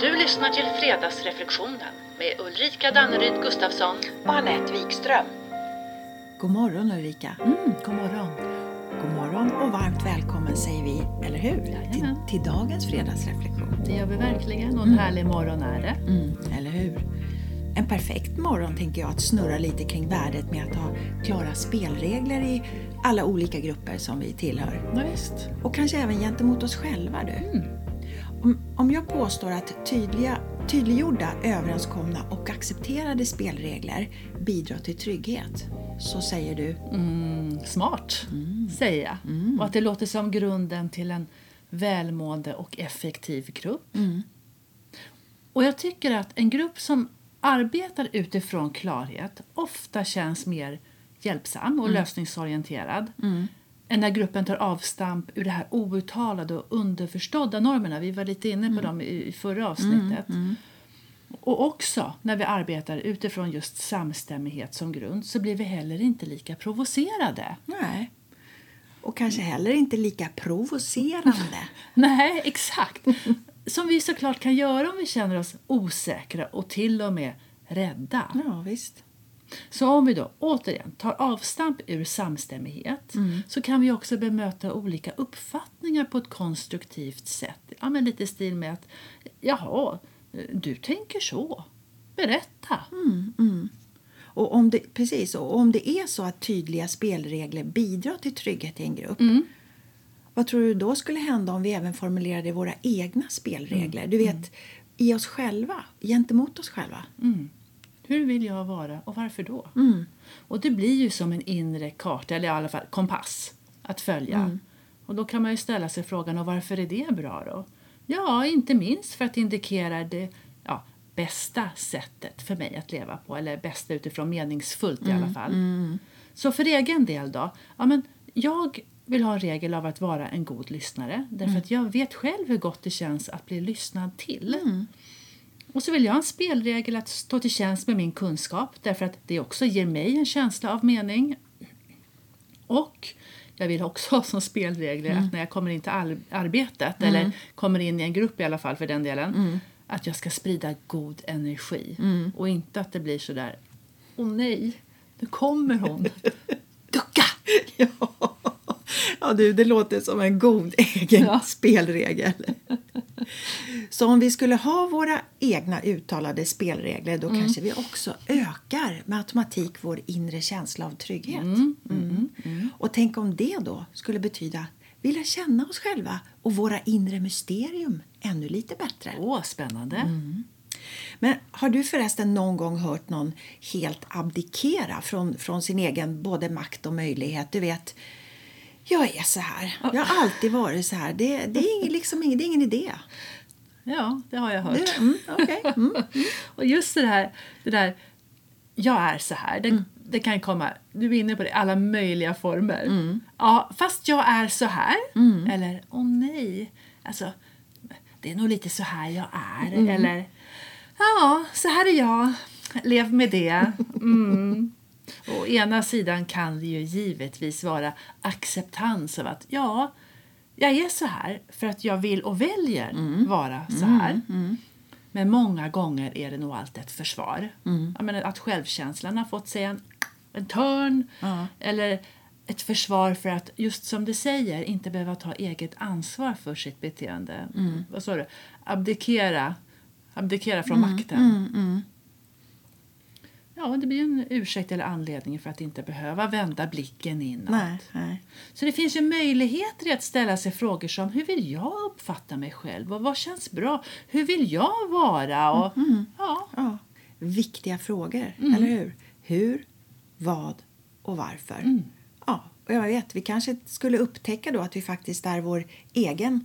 Du lyssnar till Fredagsreflektionen med Ulrika Danneryd Gustafsson. och Anette Wikström. God morgon Ulrika. Mm, god morgon. God morgon och varmt välkommen säger vi, eller hur? Till, till dagens fredagsreflektion. Det gör vi verkligen och en härlig morgon är det. Mm, eller hur? En perfekt morgon tänker jag att snurra lite kring värdet med att ha klara spelregler i alla olika grupper som vi tillhör. Ja. Och kanske även gentemot oss själva du. Mm. Om, om jag påstår att tydliga, tydliggjorda, överenskomna och accepterade spelregler bidrar till trygghet, så säger du Mm, smart, säger jag. Och att det låter som grunden till en välmående och effektiv grupp. Och jag tycker att en grupp som arbetar utifrån klarhet ofta känns mer hjälpsam och lösningsorienterad än när gruppen tar avstamp ur det här outtalade och underförstådda normerna. Vi var lite inne på dem i förra avsnittet. Och också när vi arbetar utifrån just samstämmighet som grund så blir vi heller inte lika provocerade. nej. Och kanske heller inte lika provocerande. Nej, exakt. Som vi såklart kan göra om vi känner oss osäkra och till och med rädda. Ja, visst. Så om vi då återigen tar avstamp ur samstämmighet så kan vi också bemöta olika uppfattningar på ett konstruktivt sätt. Ja, men lite i stil med att jaha, du tänker så. Berätta. Och om det, precis, och om det är så att tydliga spelregler bidrar till trygghet i en grupp, vad tror du då skulle hända om vi även formulerade våra egna spelregler? Du vet, i oss själva, gentemot oss själva. Hur vill jag vara och varför då? Och det blir ju som en inre karta, eller i alla fall kompass, att följa. Och då kan man ju ställa sig frågan, och varför är det bra då? Ja, inte minst för att indikera det ja, bästa sättet för mig att leva på, eller bästa utifrån meningsfullt i alla fall. Så för egen del då? Ja, men jag vill ha en regel av att vara en god lyssnare, därför att jag vet själv hur gott det känns att bli lyssnad till. Och så vill jag ha en spelregel att stå till tjänst med min kunskap därför att det också ger mig en känsla av mening. Och jag vill också ha som spelregler att när jag kommer in till arbetet eller kommer in i en grupp i alla fall för den delen att jag ska sprida god energi och inte att det blir så där Åh nej, nu kommer hon. Ducka! Ja. ja, du, det låter som en god egen Ja. spelregel. Så om vi skulle ha våra egna uttalade spelregler då kanske vi också ökar med automatik vår inre känsla av trygghet. Mm. Och tänk om det då skulle betyda vi lär känna oss själva och våra inre mysterium ännu lite bättre. Åh, spännande. Men har du förresten någon gång hört någon helt abdikera från, från sin egen både makt och möjlighet? Du vet, jag är så här. Jag har alltid varit så här. Det, det, är, liksom, det är ingen idé. Ja, det har jag hört. Mm, okej. mm. Och just det här, det där jag är så här, det, det kan komma, du är inne på det, alla möjliga former. Ja, fast jag är så här. Eller, åh nej, alltså, det är nog lite så här jag är. Eller, ja, så här är jag, lev med det. Mm. Å ena sidan kan det ju givetvis vara acceptans av att ja, jag är så här för att jag vill och väljer vara så här. Men många gånger är det nog allt ett försvar. Jag menar, att självkänslan har fått sig en, en törn Ja. eller ett försvar för att, just som du säger, inte behöva ta eget ansvar för sitt beteende. Vad sa du? Abdikera, abdikera från makten. Ja, det blir en ursäkt eller anledning för att inte behöva vända blicken inåt. Nej, nej. Så det finns ju möjligheter att ställa sig frågor som hur vill jag uppfatta mig själv och vad känns bra? Hur vill jag vara? Och, ja, Ja. Viktiga frågor, eller hur? Hur, vad och varför. Ja, och jag vet, vi kanske skulle upptäcka då att vi faktiskt är vår egen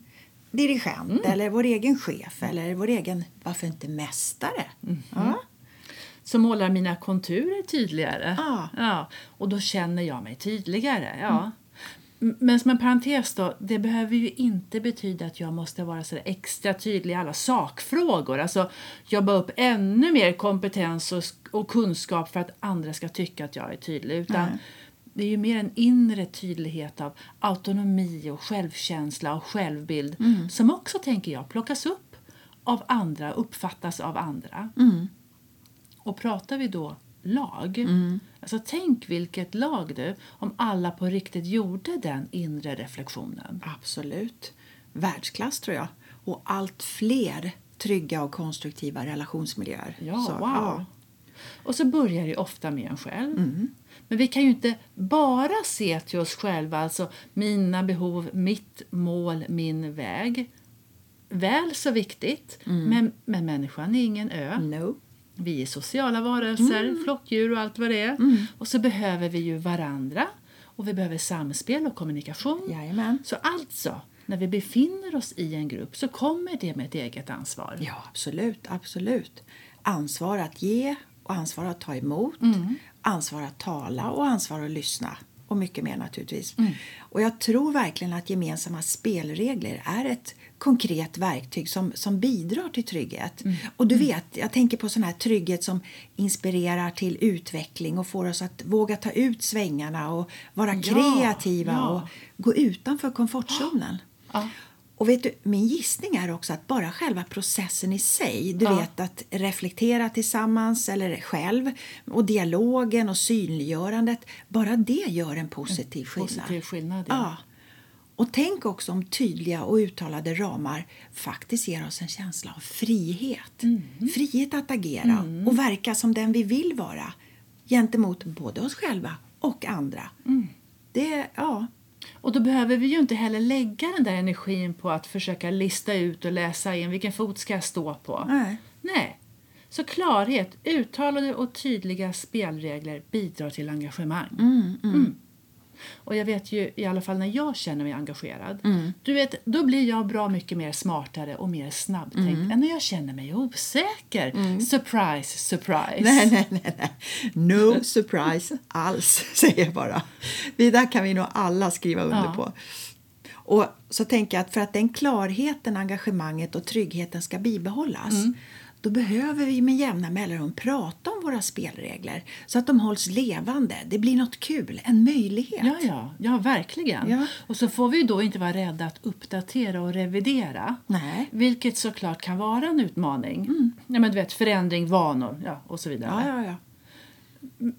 dirigent eller vår egen chef eller vår egen, varför inte mästare? Ja. Som målar mina konturer tydligare. Ja. Ja, och då känner jag mig tydligare. Ja. M- Men som en parentes då, det behöver ju inte betyda att jag måste vara så extra tydlig i alla sakfrågor. Alltså jobba upp ännu mer kompetens och, och kunskap för att andra ska tycka att jag är tydlig. Utan Nej. det är ju mer en inre tydlighet av autonomi och självkänsla och självbild som också, tänker jag, plockas upp av andra, uppfattas av andra. Mm. Och pratar vi då lag, Mm. alltså tänk vilket lag du, om alla på riktigt gjorde den inre reflektionen. Absolut. Världsklass tror jag. Och allt fler trygga och konstruktiva relationsmiljöer. Ja, Så, wow. ja. Och så börjar det ofta med en själv. Mm. Men vi kan ju inte bara se till oss själva, alltså mina behov, mitt mål, min väg. Väl så viktigt, Mm. men, men människan är ingen ö. No. Vi är sociala varelser, Mm. flockdjur och allt vad det är. Och så behöver vi ju varandra och vi behöver samspel och kommunikation. Jajamän. Så alltså, när vi befinner oss i en grupp så kommer det med ett eget ansvar. Ja, absolut. absolut. Ansvar att ge och ansvar att ta emot. Ansvar att tala och ansvar att lyssna. Och mycket mer naturligtvis. Och jag tror verkligen att gemensamma spelregler är ett konkret verktyg som, som bidrar till trygghet. Och du vet, jag tänker på sån här trygghet som inspirerar till utveckling och får oss att våga ta ut svängarna och vara Ja, kreativa ja. och gå utanför komfortzonen. Ja. Och vet du, min gissning är också att bara själva processen i sig, du Ja. vet att reflektera tillsammans eller själv och dialogen och synliggörandet, bara det gör en positiv skillnad. Positiv skillnad, ja. ja. Och tänk också om tydliga och uttalade ramar faktiskt ger oss en känsla av frihet. Mm. Frihet att agera och verka som den vi vill vara gentemot både oss själva och andra. Mm. Det, ja, Och då behöver vi ju inte heller lägga den där energin på att försöka lista ut och läsa in vilken fot ska jag stå på. nej. Nej. Så klarhet, uttalade och tydliga spelregler bidrar till engagemang. Mm. Och jag vet ju i alla fall när jag känner mig engagerad, du vet, då blir jag bra mycket mer smartare och mer snabbtänkt än när jag känner mig osäker. Surprise, surprise. Nej, nej, nej, nej. No surprise alls, säger jag bara. Det där kan vi nog alla skriva under Ja. på. Och så tänker jag att för att den klarheten, engagemanget och tryggheten ska bibehållas då behöver vi med jämna mellanrum prata om våra spelregler så att de hålls levande. Det blir något kul, en möjlighet. Ja, ja, ja, verkligen. Ja. Och så får vi då inte vara rädda att uppdatera och revidera. Nej. Vilket såklart kan vara en utmaning. Ja, men du vet, förändring, vanor ja, och så vidare. Ja, ja, ja.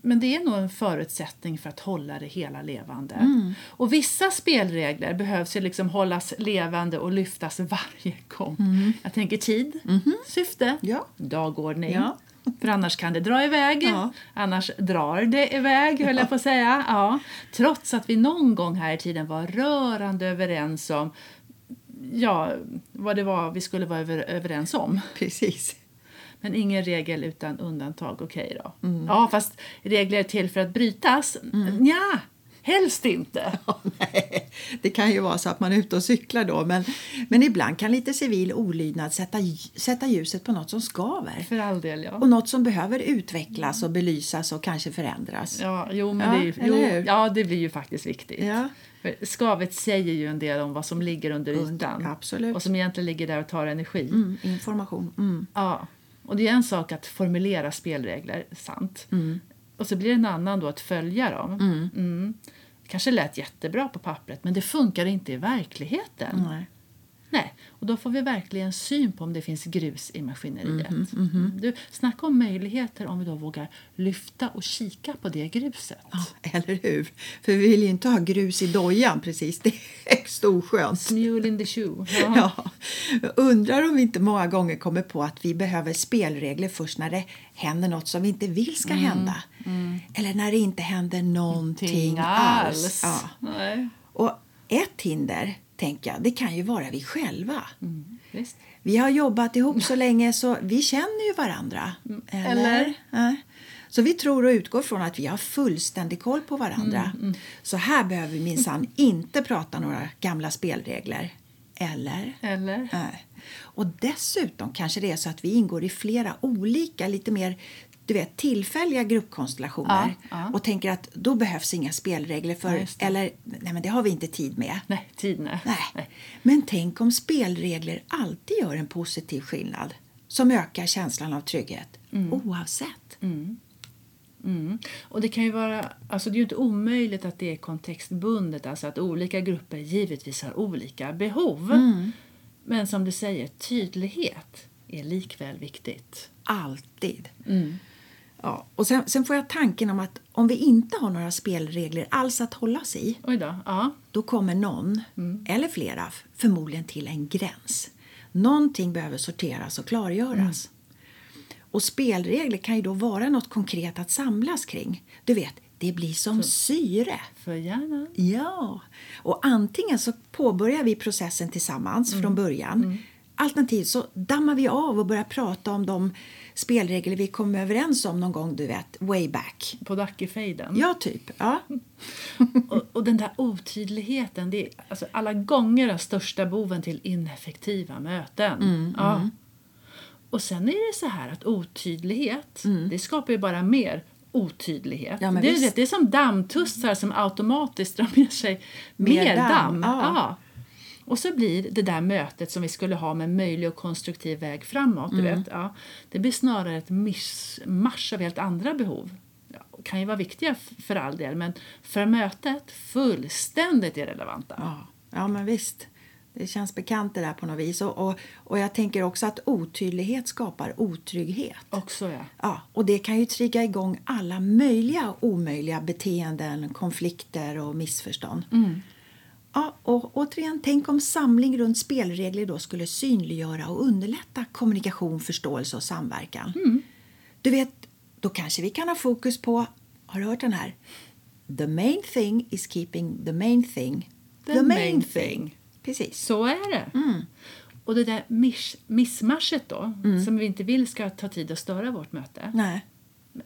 Men det är nog en förutsättning för att hålla det hela levande. Mm. Och vissa spelregler behövs ju liksom hållas levande och lyftas varje gång. Jag tänker tid, syfte, Mm. Ja. dagordning. Ja. För annars kan det dra iväg. Ja. Annars drar det iväg, höll jag på att säga. Ja. Trots att vi någon gång här i tiden var rörande överens om ja, vad det var vi skulle vara över, överens om. Precis. Men ingen regel utan undantag, okej då. Mm. Ja, fast regler är till för att brytas? Ja, helst inte. Ja, nej. Det kan ju vara så att man är ute och cyklar då men, men ibland kan lite civil olydnad sätta, sätta ljuset på något som skaver. För all del, ja. Och något som behöver utvecklas och belysas och kanske förändras. Ja, jo, men Ja, det, är, jo, ja, det blir ju faktiskt viktigt. Ja. För skavet säger ju en del om vad som ligger under Under- ytan. absolut. Och som egentligen ligger där och tar energi. Mm, information. Mm. Ja. Och det är en sak att formulera spelregler, sant. Mm. Och så blir det en annan då att följa dem. Mm. Det kanske lät jättebra på pappret, men det funkar inte i verkligheten. Nej. Nej, och då får vi verkligen syn på om det finns grus i maskineriet. Mhm, Du, snacka om möjligheter om vi då vågar lyfta och kika på det gruset. Ja, eller hur? För vi vill ju inte ha grus i dojan precis. Det är högst oskönt. Mule in the shoe. Ja. Jag undrar om vi inte många gånger kommer på att vi behöver spelregler först när det händer något som vi inte vill ska hända. Eller när det inte händer någonting Ting alls. alls. Ja. Och ett hinder, tänker jag, det kan ju vara vi själva. Mm. Vi har jobbat ihop så länge så vi känner ju varandra. Eller? Eller? Ja. Så vi tror och utgår från att vi har fullständig koll på varandra. Så här behöver vi minsann inte prata några gamla spelregler. Eller? Eller? Nej. Och dessutom kanske det är så att vi ingår i flera olika, lite mer du vet, tillfälliga gruppkonstellationer Ja, ja. och tänker att då behövs inga spelregler för, det. eller nej men det har vi inte tid med. Nej, tid nej. Nej. Men tänk om spelregler alltid gör en positiv skillnad som ökar känslan av trygghet oavsett. Mm. Och det kan ju vara, alltså det är ju inte omöjligt att det är kontextbundet, alltså att olika grupper givetvis har olika behov. Men som du säger, tydlighet är likväl viktigt. Alltid. Ja, och sen, sen får jag tanken om att om vi inte har några spelregler alls att hålla oss i då. Ja. då kommer någon, eller flera, förmodligen till en gräns. Någonting behöver sorteras och klargöras. Och spelregler kan ju då vara något konkret att samlas kring. Du vet, det blir som syre. För gärna. Ja, och antingen så påbörjar vi processen tillsammans från början. Alternativt så dammar vi av och börjar prata om de spelregler vi kom överens om någon gång, du vet, way back. På Dackefejden. Ja, typ. Ja. Och, och den där otydligheten, det är alltså alla gånger den största boven till ineffektiva möten. Mm, ja. Och sen är det så här att otydlighet, det skapar ju bara mer otydlighet. Mm. Ja, det, är, det är som dammtussar som automatiskt drar med sig mer, Mer damm, damm. ja. Och så blir det där mötet som vi skulle ha med möjlig och konstruktiv väg framåt. Du Mm. vet, ja, det blir snarare ett mischmasch av helt andra behov. Ja, kan ju vara viktiga för all del, men för mötet fullständigt irrelevanta. Ja, ja men visst. Det känns bekant det där på något vis. Och, och, och jag tänker också att otydlighet skapar otrygghet. Också ja. Ja, och det kan ju trigga igång alla möjliga omöjliga beteenden, konflikter och missförstånd. Ja, och återigen, tänk om samling runt spelregler då skulle synliggöra och underlätta kommunikation, förståelse och samverkan. Du vet, då kanske vi kan ha fokus på, har du hört den här? The main thing is keeping the main thing The main thing. Precis. Så är det. Mm. Och det där missmaschet då, som vi inte vill ska ta tid att störa vårt möte. Nej.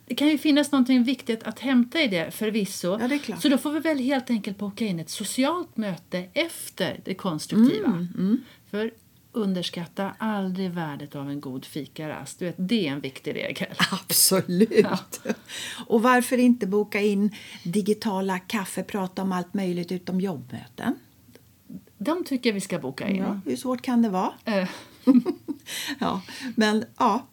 Det kan ju finnas något viktigt att hämta i det förvisso. Ja, det. Så då får vi väl helt enkelt boka in ett socialt möte efter det konstruktiva. Mm, För underskatta aldrig värdet av en god fikarast. Du vet, det är en viktig regel. Absolut. Och varför inte boka in digitala kaffe, prata om allt möjligt utom jobbmöten? De tycker jag vi ska boka in. Ja, hur svårt kan det vara? Eh, Ja, men ja.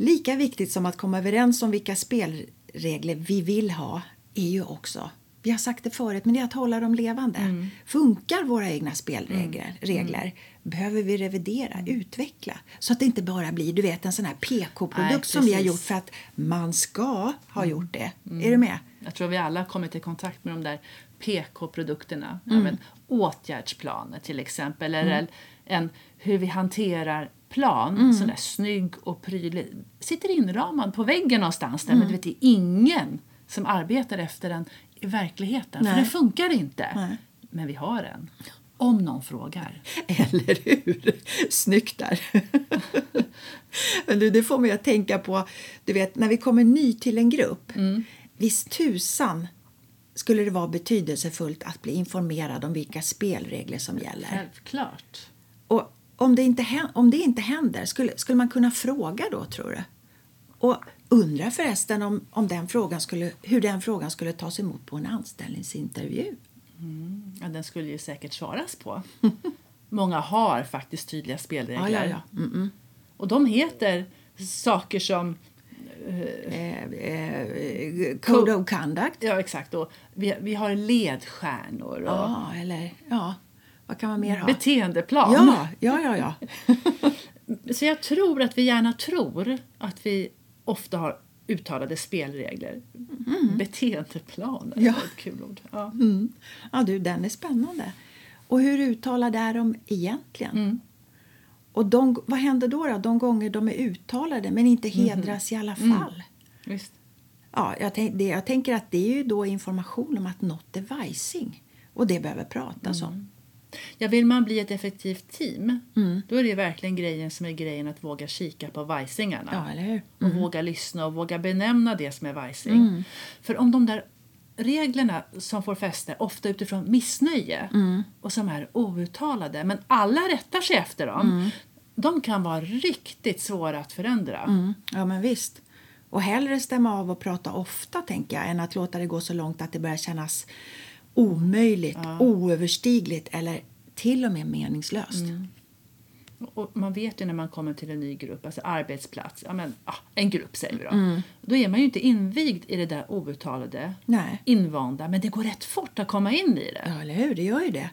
Lika viktigt som att komma överens om vilka spelregler vi vill ha är ju också, vi har sagt det förut, men det är att hålla dem levande. Funkar våra egna spelregler regler, behöver vi revidera, utveckla så att det inte bara blir du vet, en sån här PK-produkt som vi har gjort för att man ska ha gjort det. Är du med? Jag tror vi alla har kommit i kontakt med de där PK-produkterna. Ja, Mm. men, åtgärdsplaner till exempel. Eller en hur vi hanterar plan, Mm. sån där snygg och prydlig. Sitter inramad på väggen någonstans där, men Mm. du vet, det är ingen som arbetar efter den i verkligheten. Nej. För det funkar inte. Nej. Men vi har en. Om någon frågar. Eller hur? Snyggt där. Men det får mig att tänka på, du vet, när vi kommer ny till en grupp. Visst tusan skulle det vara betydelsefullt att bli informerad om vilka spelregler som gäller. Självklart. Om det inte, om det inte händer, skulle, skulle man kunna fråga då, tror du? Och undra förresten om, om den frågan skulle, hur den frågan skulle tas emot på en anställningsintervju. Ja, den skulle ju säkert svaras på. Många har faktiskt tydliga spelregler. Ja, ja, ja. Mm, Och de heter saker som Eh, eh, code of conduct. Ja, exakt. Och vi, vi har ledstjärnor och Ja, eller ja, vad kan man mer ha? beteendeplan. Ja, ja, ja, ja. Så jag tror att vi gärna tror att vi ofta har uttalade spelregler. Beteendeplaner Ja. är ett kul ord. Ja. Mm. Ja, du, den är spännande. Och hur uttalade är de egentligen? Och de, vad händer då, då? De gånger de är uttalade men inte hedras i alla fall? Visst. Ja, jag, tänk, det, jag tänker att det är ju då information om att något är vajsing. Och det behöver pratas om. Ja, vill man bli ett effektivt team då är det verkligen grejen som är grejen att våga kika på vajsingarna. Ja, eller hur? och våga lyssna och våga benämna det som är vajsing. För om de där reglerna som får fäste, ofta utifrån missnöje och som är outtalade, men alla rättar sig efter dem, de kan vara riktigt svåra att förändra. Mm, ja, men visst. Och hellre stämma av och prata ofta, tänker jag, än att låta det gå så långt att det börjar kännas omöjligt, oöverstigligt eller till och med meningslöst. Och man vet ju när man kommer till en ny grupp, alltså arbetsplats, ja, men, ah, en grupp säger vi då. Då är man ju inte invigd i det där outtalade, Nej. invanda, men det går rätt fort att komma in i det. Ja, eller hur? Det gör ju det.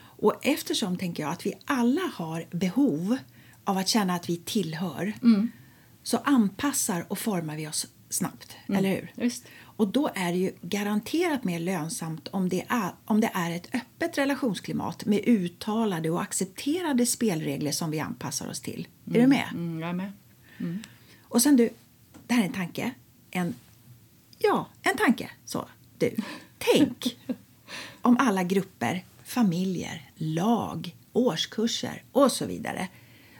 Och eftersom, tänker jag, att vi alla har behov av att känna att vi tillhör Mm. så anpassar och formar vi oss snabbt, eller hur? Visst. Och då är det ju garanterat mer lönsamt om det, är, om det är ett öppet relationsklimat med uttalade och accepterade spelregler som vi anpassar oss till. Är du med? Mm, jag är med. Och sen du, det här är en tanke. En, ja, en tanke. Så, du. Tänk om alla grupper, familjer, lag, årskurser och så vidare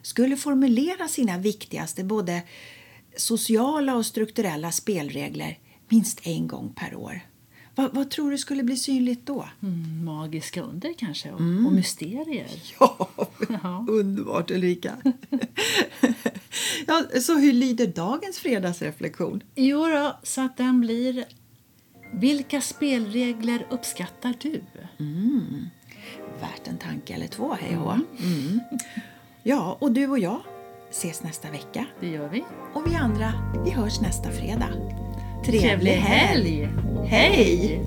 skulle formulera sina viktigaste både sociala och strukturella spelregler minst en gång per år. Vad, vad tror du skulle bli synligt då? Mm, magiska under kanske och, Mm. och mysterier. Ja, Ja. underbart Ulrika! ja, så hur lyder dagens fredagsreflektion? Jo då, så att den blir Vilka spelregler uppskattar du? Värt en tanke eller två, hej och hå. mm. Ja, och du och jag ses nästa vecka. Det gör vi. Och vi andra, vi hörs nästa fredag. Trevlig helg! Hej!